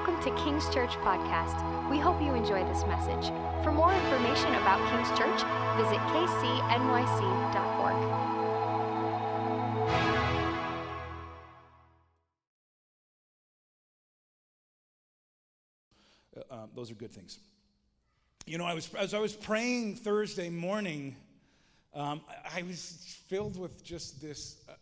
Welcome to King's Church Podcast. We hope you enjoy this message. For more information about King's Church, visit kcnyc.org. Uh, um, those are good things. You know, I was, as I was praying Thursday morning, um, I, was filled with just this. Uh,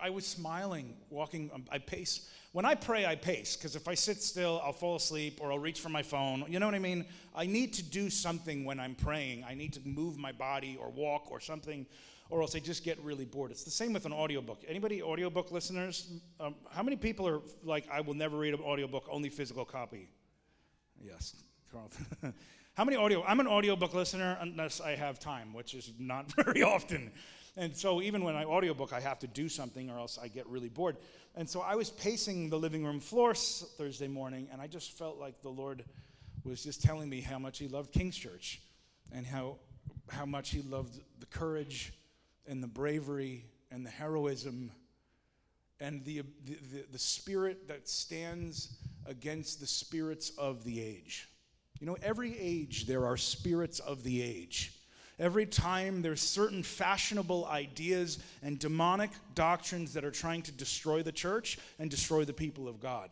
I was smiling, walking. Um, I pace. When I pray, I pace because if I sit still, I'll fall asleep or I'll reach for my phone. You know what I mean? I need to do something when I'm praying. I need to move my body or walk or something, or else I just get really bored. It's the same with an audiobook. Anybody audiobook listeners? Um, how many people are like, I will never read an audiobook, only physical copy? Yes. How many audio? I'm an audiobook listener unless I have time, which is not very often. And so even when I audiobook, I have to do something or else I get really bored. And so I was pacing the living room floor Thursday morning, and I just felt like the Lord was just telling me how much He loved King's Church and how, how much He loved the courage and the bravery and the heroism and the, the, the, the spirit that stands against the spirits of the age. You know, every age there are spirits of the age. Every time there's certain fashionable ideas and demonic doctrines that are trying to destroy the church and destroy the people of God.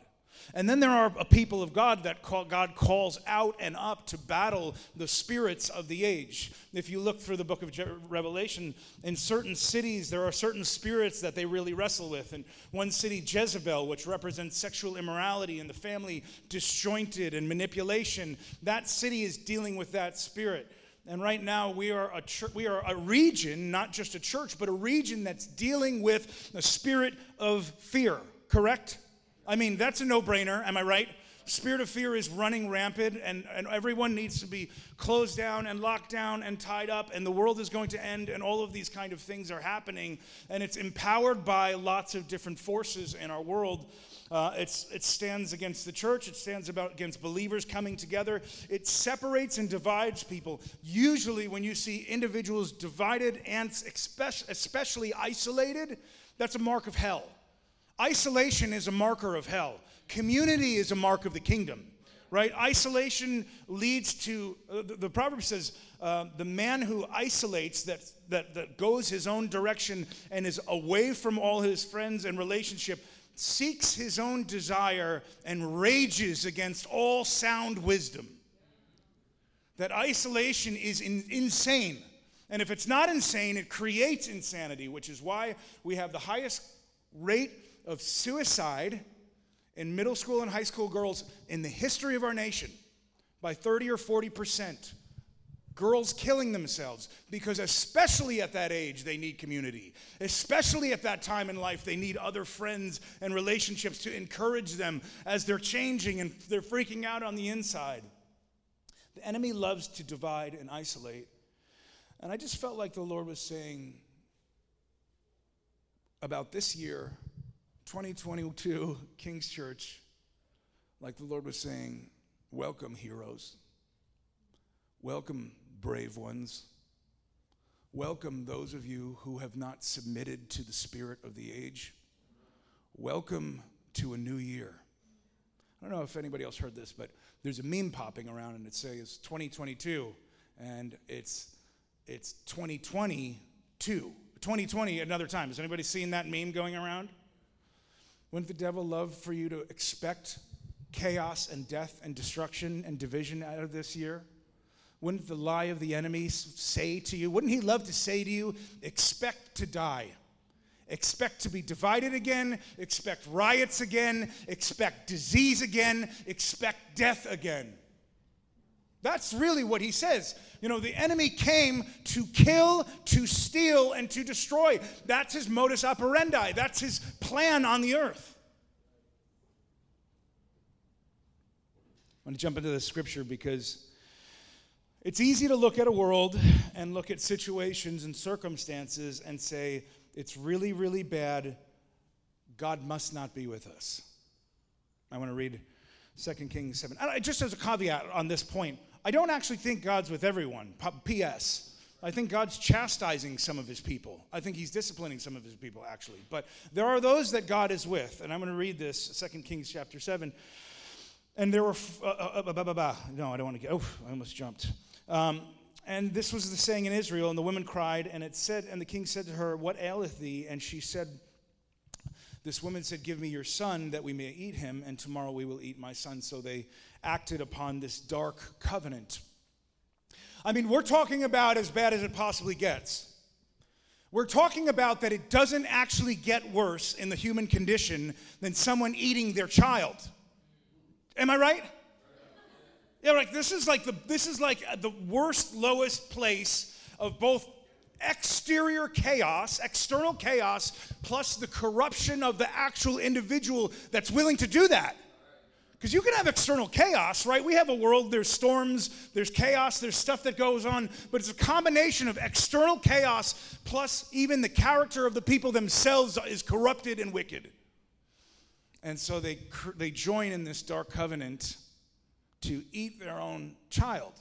And then there are a people of God that call, God calls out and up to battle the spirits of the age. If you look through the book of Revelation, in certain cities, there are certain spirits that they really wrestle with. In one city, Jezebel, which represents sexual immorality and the family disjointed and manipulation, that city is dealing with that spirit. And right now, we are a we are a region, not just a church, but a region that's dealing with the spirit of fear. Correct? I mean, that's a no brainer, am I right? Spirit of fear is running rampant, and, and everyone needs to be closed down and locked down and tied up, and the world is going to end, and all of these kind of things are happening. And it's empowered by lots of different forces in our world. Uh, it stands against the church. It stands about against believers coming together. It separates and divides people. Usually, when you see individuals divided and especially isolated, that's a mark of hell. Isolation is a marker of hell. Community is a mark of the kingdom, right? Isolation leads to, uh, the, the, proverb says, uh, the man who isolates, that, that, that goes his own direction and is away from all his friends and relationship, seeks his own desire and rages against all sound wisdom. That isolation is in, insane. And if it's not insane, it creates insanity, which is why we have the highest rate of suicide in middle school and high school girls in the history of our nation by 30 or 40 percent. Girls killing themselves because, especially at that age, they need community. Especially at that time in life, they need other friends and relationships to encourage them as they're changing and they're freaking out on the inside. The enemy loves to divide and isolate. And I just felt like the Lord was saying about this year 2022 King's Church, like the Lord was saying, welcome heroes. Welcome brave ones. Welcome those of you who have not submitted to the spirit of the age. Welcome to a new year. I don't know if anybody else heard this, but there's a meme popping around and it says 2022 and it's it's 2022. 2020 another time. Has anybody seen that meme going around? Wouldn't the devil love for you to expect chaos and death and destruction and division out of this year? Wouldn't the lie of the enemy say to you, wouldn't he love to say to you, expect to die? Expect to be divided again, expect riots again, expect disease again, expect death again. That's really what he says. You know, the enemy came to kill, to steal, and to destroy. That's his modus operandi, that's his plan on the earth. I want to jump into the scripture because it's easy to look at a world and look at situations and circumstances and say, it's really, really bad. God must not be with us. I want to read 2 Kings 7. I, just as a caveat on this point, I don't actually think God's with everyone. P.S. I think God's chastising some of his people. I think he's disciplining some of his people, actually. But there are those that God is with. And I'm going to read this, 2 Kings chapter 7. And there were, f- uh, uh, uh, no, I don't want to get, oh, I almost jumped. Um, and this was the saying in Israel, and the woman cried, and it said, and the king said to her, What aileth thee? And she said, This woman said, Give me your son that we may eat him, and tomorrow we will eat my son. So they acted upon this dark covenant. I mean, we're talking about as bad as it possibly gets. We're talking about that it doesn't actually get worse in the human condition than someone eating their child. Am I right? Yeah, like this is like the this is like uh, the worst, lowest place of both exterior chaos, external chaos, plus the corruption of the actual individual that's willing to do that. Because you can have external chaos, right? We have a world, there's storms, there's chaos, there's stuff that goes on, but it's a combination of external chaos plus even the character of the people themselves is corrupted and wicked. And so they, they join in this dark covenant to eat their own child.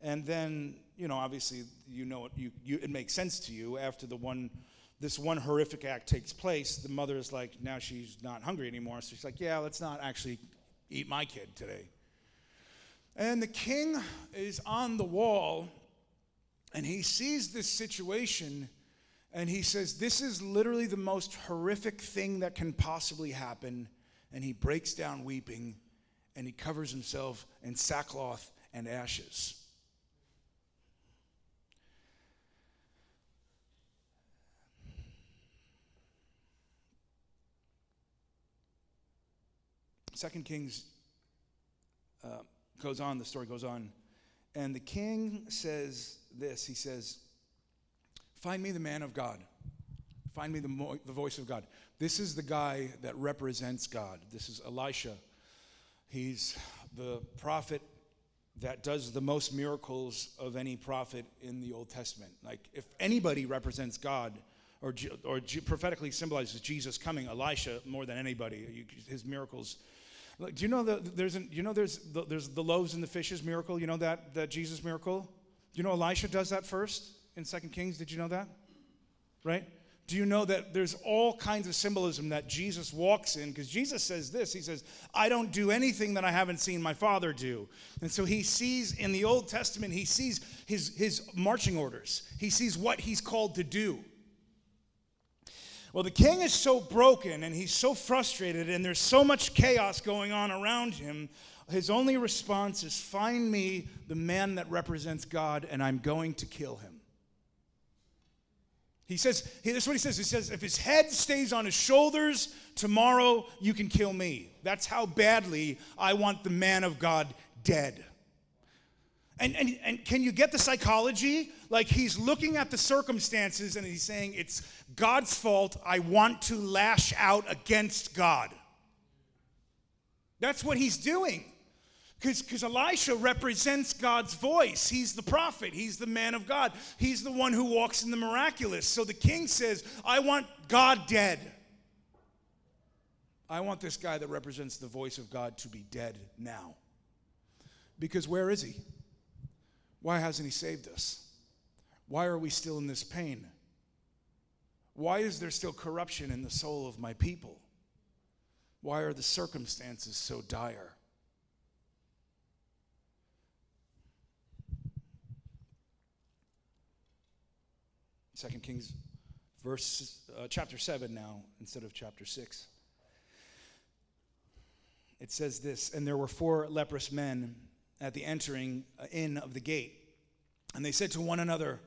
And then, you know, obviously, you know it, you, you, it makes sense to you after the one, this one horrific act takes place. The mother is like, now she's not hungry anymore. So she's like, yeah, let's not actually eat my kid today. And the king is on the wall and he sees this situation and he says, This is literally the most horrific thing that can possibly happen. And he breaks down weeping and he covers himself in sackcloth and ashes. Second Kings uh, goes on, the story goes on, and the king says this He says, Find me the man of God. Find me the, mo- the voice of God. This is the guy that represents God. This is Elisha. He's the prophet that does the most miracles of any prophet in the Old Testament. Like, if anybody represents God or, or prophetically symbolizes Jesus coming, Elisha more than anybody. His miracles. Do you know that there's an, you know there's the, there's the loaves and the fishes miracle? You know that that Jesus miracle? Do you know Elisha does that first in Second Kings? Did you know that? Right? Do you know that there's all kinds of symbolism that Jesus walks in? Because Jesus says this He says, I don't do anything that I haven't seen my Father do. And so he sees in the Old Testament, he sees his, his marching orders, he sees what he's called to do. Well, the king is so broken and he's so frustrated, and there's so much chaos going on around him. His only response is, Find me the man that represents God, and I'm going to kill him. He says, this is what he says. He says, if his head stays on his shoulders, tomorrow you can kill me. That's how badly I want the man of God dead. And, and, and can you get the psychology? Like he's looking at the circumstances and he's saying, It's God's fault. I want to lash out against God. That's what he's doing. Because Elisha represents God's voice. He's the prophet, he's the man of God, he's the one who walks in the miraculous. So the king says, I want God dead. I want this guy that represents the voice of God to be dead now. Because where is he? Why hasn't he saved us? Why are we still in this pain? Why is there still corruption in the soul of my people? Why are the circumstances so dire? Second Kings, verse uh, chapter seven now instead of chapter six. It says this, and there were four leprous men at the entering uh, in of the gate, and they said to one another,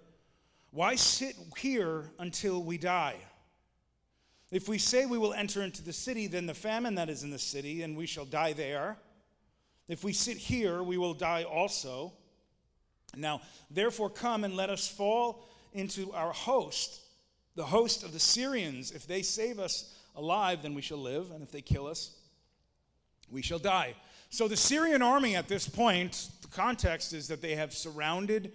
"Why sit here until we die?" If we say we will enter into the city, then the famine that is in the city, and we shall die there. If we sit here, we will die also. Now, therefore, come and let us fall into our host, the host of the Syrians. If they save us alive, then we shall live, and if they kill us, we shall die. So the Syrian army at this point, the context is that they have surrounded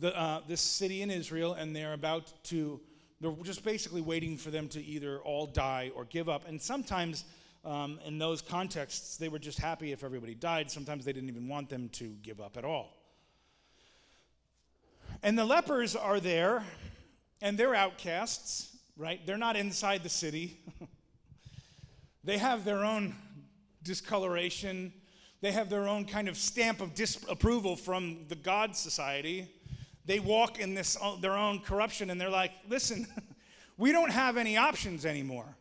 the, uh, this city in Israel, and they're about to, they're just basically waiting for them to either all die or give up. And sometimes um, in those contexts, they were just happy if everybody died. Sometimes they didn't even want them to give up at all. And the lepers are there, and they're outcasts, right? They're not inside the city. they have their own discoloration. They have their own kind of stamp of disapproval from the God society. They walk in this uh, their own corruption and they're like, "Listen, we don't have any options anymore."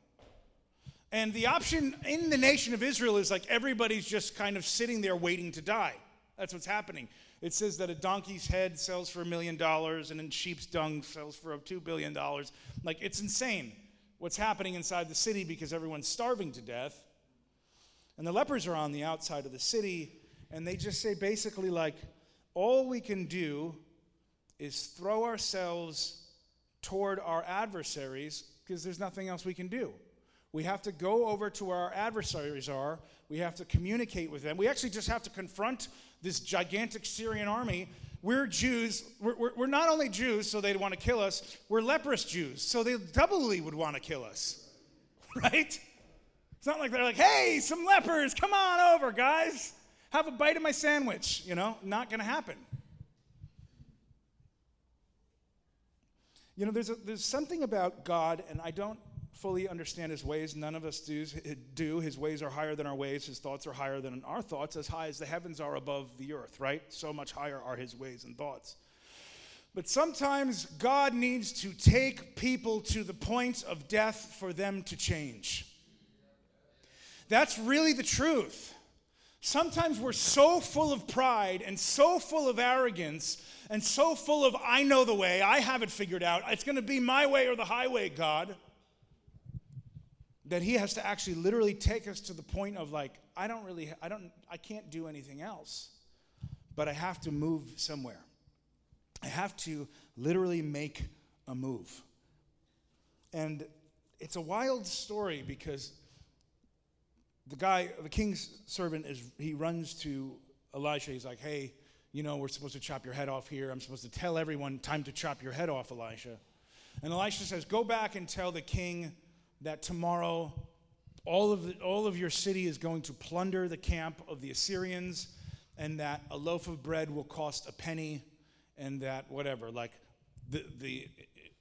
And the option in the nation of Israel is like everybody's just kind of sitting there waiting to die. That's what's happening. It says that a donkey's head sells for a million dollars and a sheep's dung sells for two billion dollars. Like it's insane what's happening inside the city because everyone's starving to death. And the lepers are on the outside of the city, and they just say basically, like, all we can do is throw ourselves toward our adversaries because there's nothing else we can do. We have to go over to where our adversaries are. We have to communicate with them. We actually just have to confront this gigantic Syrian army. We're Jews. We're, we're, we're not only Jews, so they'd want to kill us, we're leprous Jews, so they doubly would want to kill us. Right? It's not like they're like, hey, some lepers, come on over, guys. Have a bite of my sandwich. You know, not going to happen. You know, there's, a, there's something about God, and I don't fully understand his ways. None of us do, do. His ways are higher than our ways. His thoughts are higher than our thoughts, as high as the heavens are above the earth, right? So much higher are his ways and thoughts. But sometimes God needs to take people to the point of death for them to change. That's really the truth. Sometimes we're so full of pride and so full of arrogance and so full of, I know the way, I have it figured out, it's going to be my way or the highway, God that he has to actually literally take us to the point of like i don't really i don't i can't do anything else but i have to move somewhere. I have to literally make a move. And it's a wild story because the guy the king's servant is he runs to elisha. He's like hey you know we're supposed to chop your head off here. I'm supposed to tell everyone time to chop your head off elisha. And elisha says go back and tell the king that tomorrow all of, the, all of your city is going to plunder the camp of the Assyrians, and that a loaf of bread will cost a penny, and that whatever, like the, the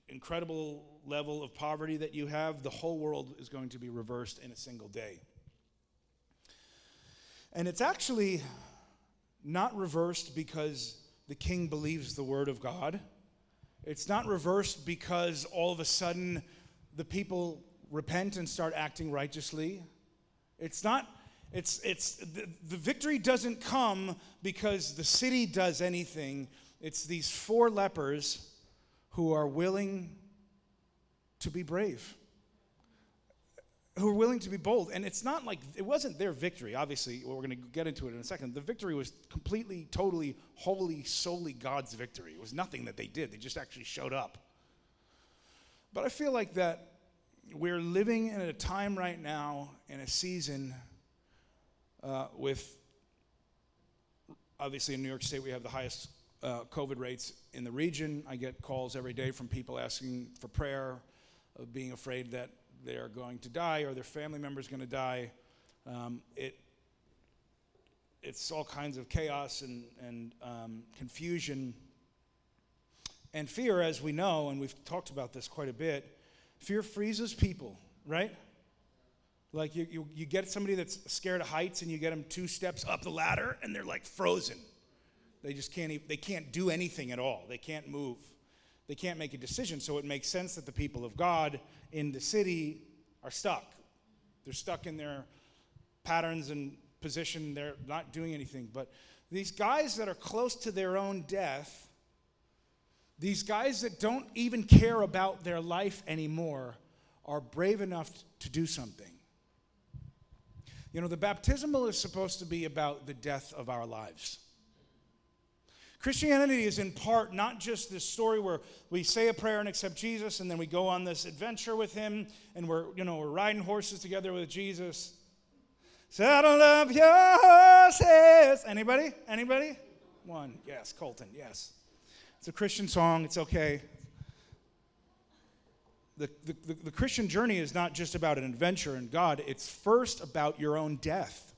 incredible level of poverty that you have, the whole world is going to be reversed in a single day. And it's actually not reversed because the king believes the word of God. It's not reversed because all of a sudden the people repent and start acting righteously. It's not, it's, it's, the, the victory doesn't come because the city does anything. It's these four lepers who are willing to be brave, who are willing to be bold. And it's not like, it wasn't their victory, obviously. We're going to get into it in a second. The victory was completely, totally, wholly, solely God's victory. It was nothing that they did, they just actually showed up. But I feel like that we're living in a time right now in a season uh, with obviously in New York State we have the highest uh, COVID rates in the region. I get calls every day from people asking for prayer, of being afraid that they are going to die or their family member is going to die. Um, it it's all kinds of chaos and, and um, confusion and fear, as we know, and we've talked about this quite a bit Fear freezes people, right? Like you, you, you get somebody that's scared of heights and you get them two steps up the ladder and they're like frozen. They just can't, even, they can't do anything at all. They can't move. They can't make a decision. So it makes sense that the people of God in the city are stuck. They're stuck in their patterns and position. They're not doing anything. But these guys that are close to their own death these guys that don't even care about their life anymore are brave enough to do something. You know, the baptismal is supposed to be about the death of our lives. Christianity is in part not just this story where we say a prayer and accept Jesus and then we go on this adventure with him and we're, you know, we're riding horses together with Jesus. Saddle up your horses. Anybody? Anybody? One. Yes, Colton. Yes. It's a Christian song, it's okay. The, the, the, the Christian journey is not just about an adventure in God, it's first about your own death.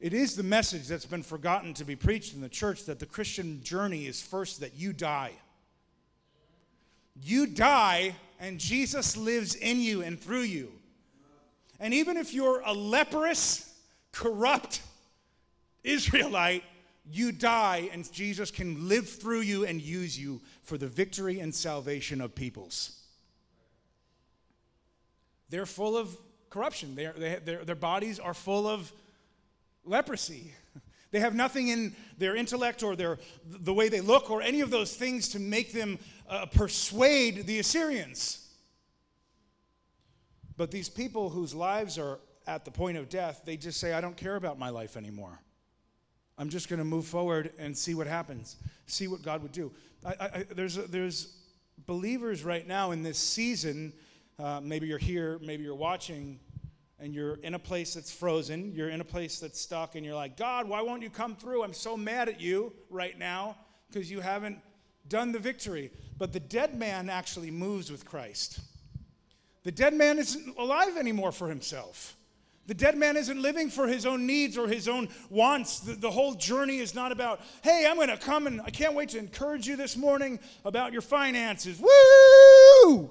It is the message that's been forgotten to be preached in the church that the Christian journey is first that you die. You die, and Jesus lives in you and through you. And even if you're a leprous, corrupt Israelite, you die, and Jesus can live through you and use you for the victory and salvation of peoples. They're full of corruption, they they, their bodies are full of leprosy. They have nothing in their intellect or their, the way they look or any of those things to make them uh, persuade the Assyrians. But these people whose lives are at the point of death, they just say, I don't care about my life anymore. I'm just going to move forward and see what happens, see what God would do. I, I, there's, there's believers right now in this season. Uh, maybe you're here, maybe you're watching, and you're in a place that's frozen. You're in a place that's stuck, and you're like, God, why won't you come through? I'm so mad at you right now because you haven't done the victory. But the dead man actually moves with Christ. The dead man isn't alive anymore for himself. The dead man isn't living for his own needs or his own wants. The, the whole journey is not about, hey, I'm going to come and I can't wait to encourage you this morning about your finances. Woo!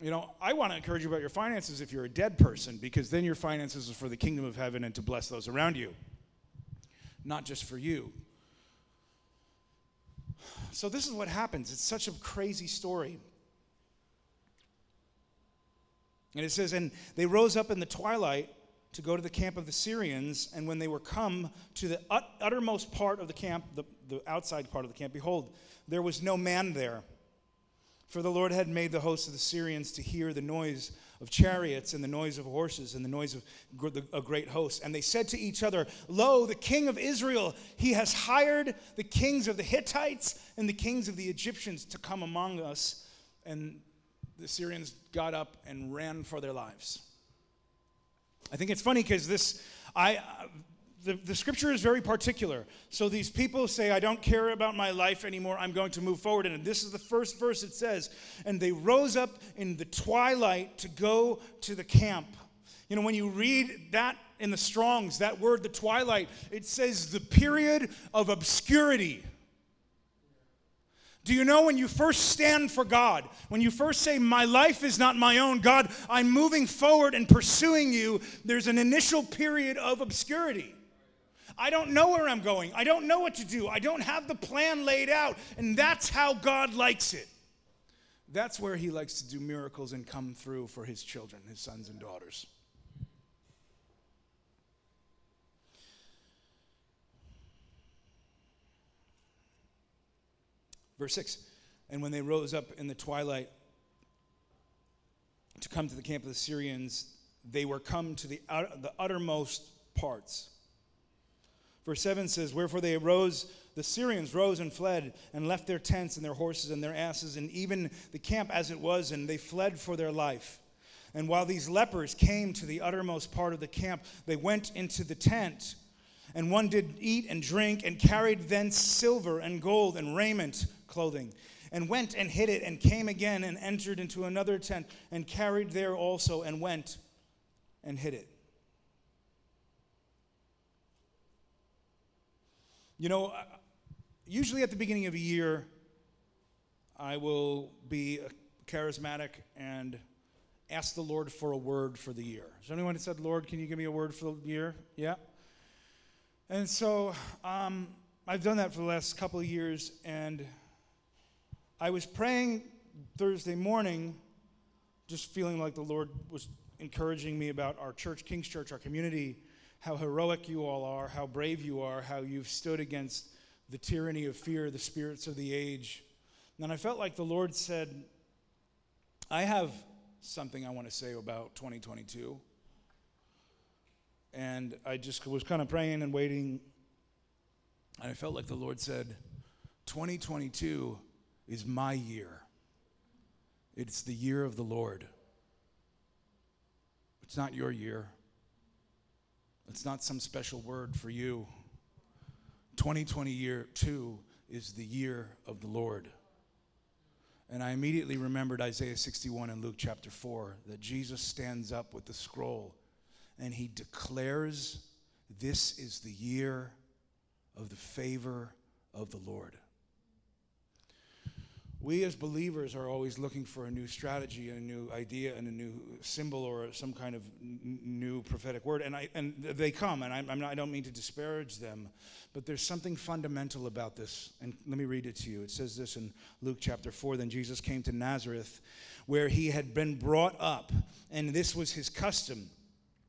You know, I want to encourage you about your finances if you're a dead person, because then your finances are for the kingdom of heaven and to bless those around you, not just for you. So, this is what happens. It's such a crazy story. And it says, And they rose up in the twilight to go to the camp of the Syrians. And when they were come to the ut- uttermost part of the camp, the, the outside part of the camp, behold, there was no man there. For the Lord had made the host of the Syrians to hear the noise of chariots and the noise of horses and the noise of a great host. And they said to each other, Lo, the king of Israel, he has hired the kings of the Hittites and the kings of the Egyptians to come among us. And the Syrians got up and ran for their lives. I think it's funny because this, I, uh, the, the scripture is very particular. So these people say, I don't care about my life anymore. I'm going to move forward. And this is the first verse it says, and they rose up in the twilight to go to the camp. You know, when you read that in the Strong's, that word, the twilight, it says the period of obscurity. Do you know when you first stand for God, when you first say, My life is not my own, God, I'm moving forward and pursuing you, there's an initial period of obscurity. I don't know where I'm going. I don't know what to do. I don't have the plan laid out. And that's how God likes it. That's where He likes to do miracles and come through for His children, His sons and daughters. Verse 6 And when they rose up in the twilight to come to the camp of the Syrians, they were come to the, the uttermost parts. Verse 7 says, Wherefore they arose, the Syrians rose and fled, and left their tents and their horses and their asses, and even the camp as it was, and they fled for their life. And while these lepers came to the uttermost part of the camp, they went into the tent. And one did eat and drink, and carried thence silver and gold and raiment clothing, and went and hid it, and came again and entered into another tent, and carried there also, and went and hid it. You know, usually at the beginning of a year, I will be charismatic and ask the Lord for a word for the year. Is anyone that said, Lord, can you give me a word for the year? Yeah? And so um, I've done that for the last couple of years, and I was praying Thursday morning, just feeling like the Lord was encouraging me about our church, King's Church, our community, how heroic you all are, how brave you are, how you've stood against the tyranny of fear, the spirits of the age. And I felt like the Lord said, I have something I want to say about 2022. And I just was kind of praying and waiting. And I felt like the Lord said, 2022 is my year. It's the year of the Lord. It's not your year. It's not some special word for you. 2020 year 2 is the year of the Lord. And I immediately remembered Isaiah 61 and Luke chapter 4 that Jesus stands up with the scroll and he declares, This is the year of the favor of the Lord. We as believers are always looking for a new strategy and a new idea and a new symbol or some kind of n- new prophetic word. And I and they come and I, I'm not, I don't mean to disparage them but there's something fundamental about this. And let me read it to you. It says this in Luke chapter 4 then Jesus came to Nazareth where he had been brought up and this was his custom.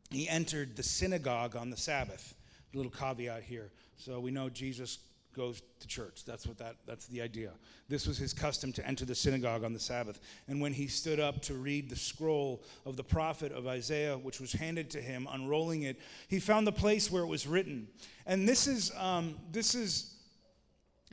He entered the synagogue on the Sabbath. Little caveat here. So we know Jesus goes to church. That's what that that's the idea. This was his custom to enter the synagogue on the Sabbath. And when he stood up to read the scroll of the prophet of Isaiah, which was handed to him, unrolling it, he found the place where it was written. And this is um, this is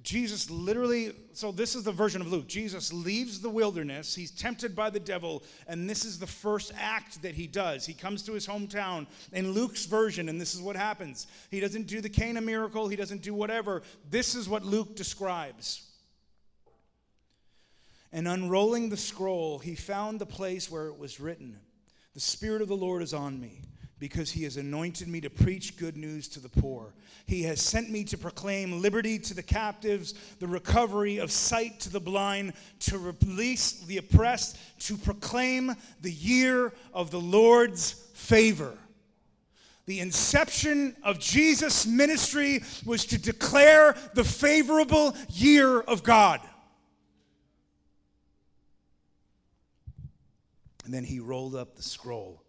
Jesus literally, so this is the version of Luke. Jesus leaves the wilderness. He's tempted by the devil, and this is the first act that he does. He comes to his hometown in Luke's version, and this is what happens. He doesn't do the Cana miracle, he doesn't do whatever. This is what Luke describes. And unrolling the scroll, he found the place where it was written The Spirit of the Lord is on me because he has anointed me to preach good news to the poor. He has sent me to proclaim liberty to the captives, the recovery of sight to the blind, to release the oppressed, to proclaim the year of the Lord's favor. The inception of Jesus' ministry was to declare the favorable year of God. And then he rolled up the scroll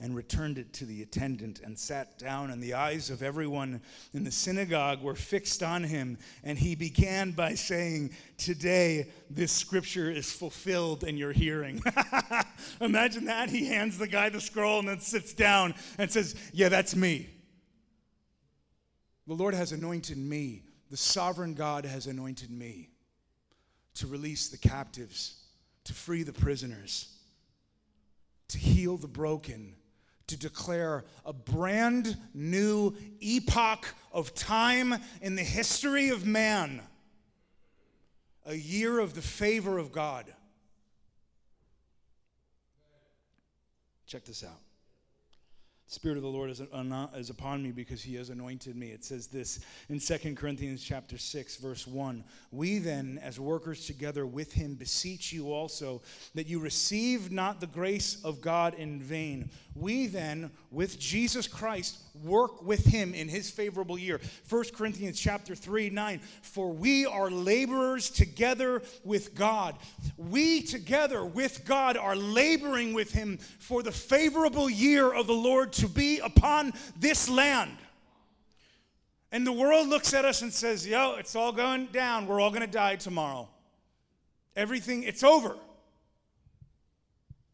and returned it to the attendant and sat down, and the eyes of everyone in the synagogue were fixed on him. And he began by saying, Today this scripture is fulfilled in your hearing. Imagine that. He hands the guy the scroll and then sits down and says, Yeah, that's me. The Lord has anointed me, the sovereign God has anointed me to release the captives, to free the prisoners, to heal the broken to declare a brand new epoch of time in the history of man, a year of the favor of God. Check this out. Spirit of the Lord is, upon me because he has anointed me. It says this in 2 Corinthians chapter 6 verse 1. We then as workers together with him beseech you also that you receive not the grace of God in vain. We then with Jesus Christ work with him in his favorable year. 1 Corinthians chapter 3 9. For we are laborers together with God. We together with God are laboring with him for the favorable year of the Lord to be upon this land. And the world looks at us and says, Yo, it's all going down. We're all going to die tomorrow. Everything, it's over.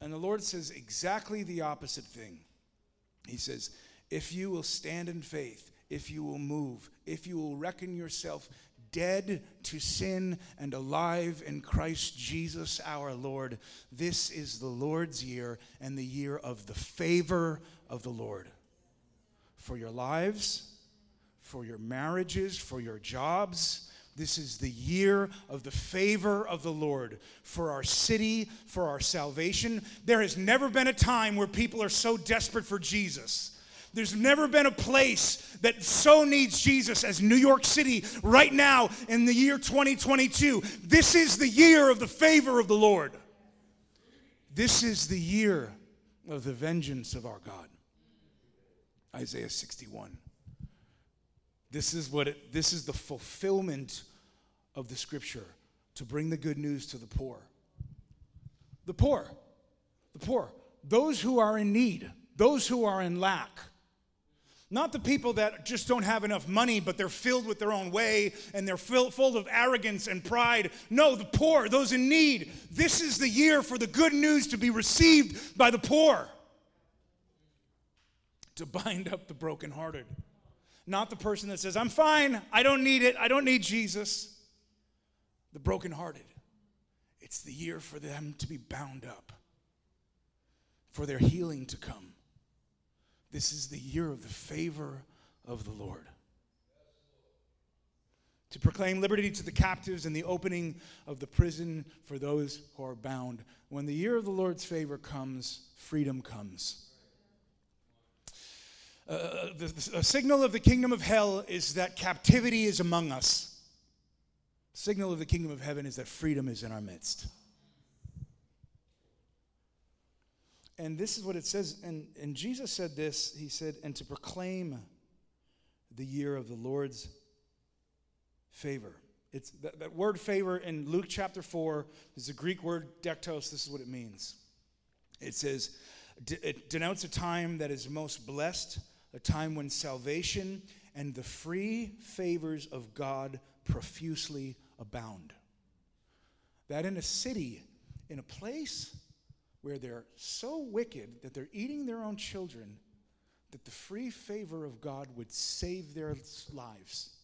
And the Lord says exactly the opposite thing. He says, If you will stand in faith, if you will move, if you will reckon yourself dead to sin and alive in Christ Jesus our Lord, this is the Lord's year and the year of the favor of the Lord for your lives, for your marriages, for your jobs. This is the year of the favor of the Lord for our city, for our salvation. There has never been a time where people are so desperate for Jesus. There's never been a place that so needs Jesus as New York City right now in the year 2022. This is the year of the favor of the Lord. This is the year of the vengeance of our God. Isaiah 61. This is what it, this is the fulfillment of the scripture to bring the good news to the poor. The poor, the poor, those who are in need, those who are in lack. Not the people that just don't have enough money, but they're filled with their own way and they're full, of arrogance and pride. No, the poor, those in need. This is the year for the good news to be received by the poor to bind up the brokenhearted. Not the person that says, I'm fine, I don't need it, I don't need Jesus. The brokenhearted. It's the year for them to be bound up, for their healing to come. This is the year of the favor of the Lord. To proclaim liberty to the captives and the opening of the prison for those who are bound. When the year of the Lord's favor comes, freedom comes. Uh, the, the, a signal of the kingdom of hell is that captivity is among us. Signal of the kingdom of heaven is that freedom is in our midst. And this is what it says. And, and Jesus said this He said, and to proclaim the year of the Lord's favor. It's that, that word favor in Luke chapter 4 is the Greek word dektos. This is what it means. It says, it denotes a time that is most blessed, a time when salvation and the free favors of God profusely abound. That in a city, in a place where they're so wicked that they're eating their own children, that the free favor of God would save their lives.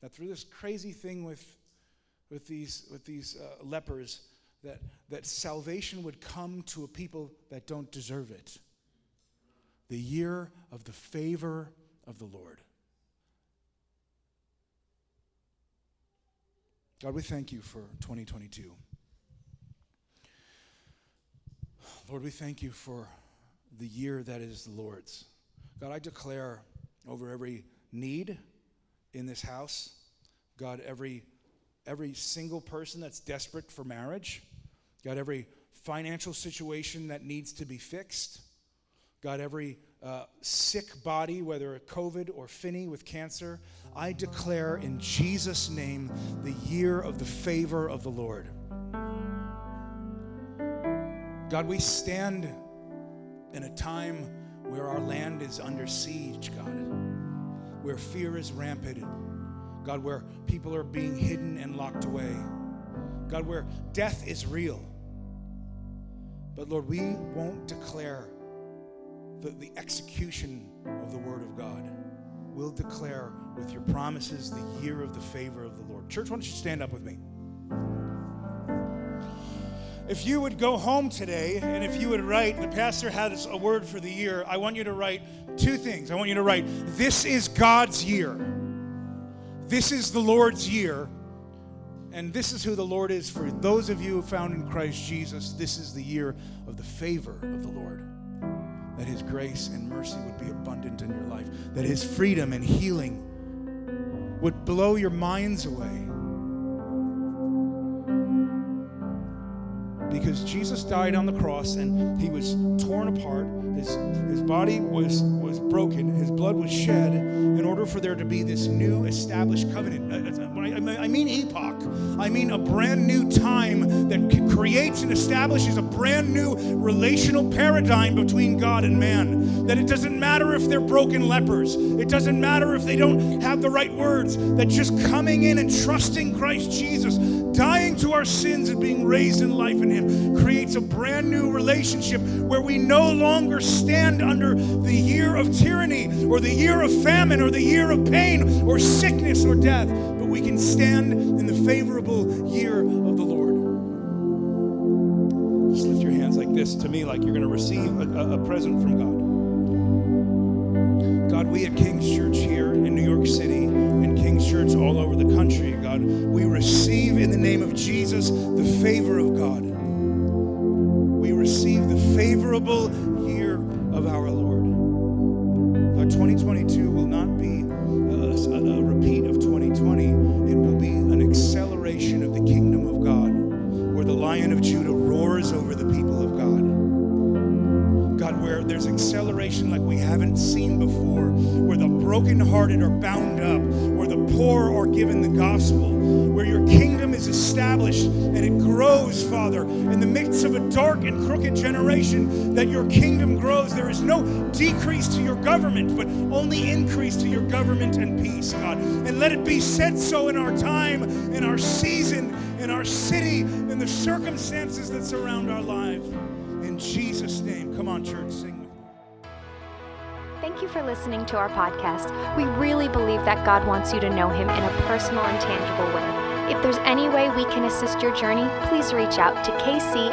That through this crazy thing with, with these, with these uh, lepers, that, that salvation would come to a people that don't deserve it. The year of the favor of the Lord. God, we thank you for 2022. Lord, we thank you for the year that is the Lord's. God, I declare over every need in this house, God, every every single person that's desperate for marriage, God, every financial situation that needs to be fixed, God, every uh, sick body, whether COVID or Finney with cancer, I declare in Jesus' name the year of the favor of the Lord. God, we stand in a time where our land is under siege, God, where fear is rampant, God, where people are being hidden and locked away, God, where death is real. But Lord, we won't declare the, the execution of the Word of God. We'll declare with your promises the year of the favor of the Lord. Church, why don't you stand up with me? If you would go home today and if you would write, the pastor has a word for the year, I want you to write two things. I want you to write, This is God's year. This is the Lord's year. And this is who the Lord is for those of you found in Christ Jesus. This is the year of the favor of the Lord that His grace and mercy would be abundant in your life, that His freedom and healing would blow your minds away. Because Jesus died on the cross and He was torn apart, His, his body was, was broken, His blood was shed in order for there to be this new established covenant. Uh, I mean epoch, I mean a brand new time that creates and establishes a brand new relational paradigm between God and man. That it doesn't matter if they're broken lepers, it doesn't matter if they don't have the right words, that just coming in and trusting Christ Jesus, dying to our sins and being raised in life in Him, creates a brand new relationship where we no longer stand under the year of tyranny or the year of famine or the year of pain or sickness or death, but we can stand in the favorable year of the Lord. Just lift your hands like this to me, like you're going to receive a, a, present from God. God, we at King's Church here in New York City and King's Church all over the country, God, we receive in the name of Jesus the favor of favorable year of our Lord. God, 2022 will not be a, a repeat of 2020, it will be an acceleration of the kingdom of God, where the lion of Judah roars over the people of God. God, where there's acceleration like we haven't seen before, where the brokenhearted are bound up, where the poor are given the gospel, where your kingdom is established and it grows, Father, in the midst of a dark and crooked generation, that your kingdom grows. There is no decrease to your government, but only increase to your government and peace, God. And let it be said so in our time, in our season, in our city, in the circumstances that surround our lives. In Jesus' name. Come on, church, sing. Thank you for listening to our podcast. We really believe that God wants you to know Him in a personal and tangible way. If there's any way we can assist your journey, please reach out to kcnyc.org.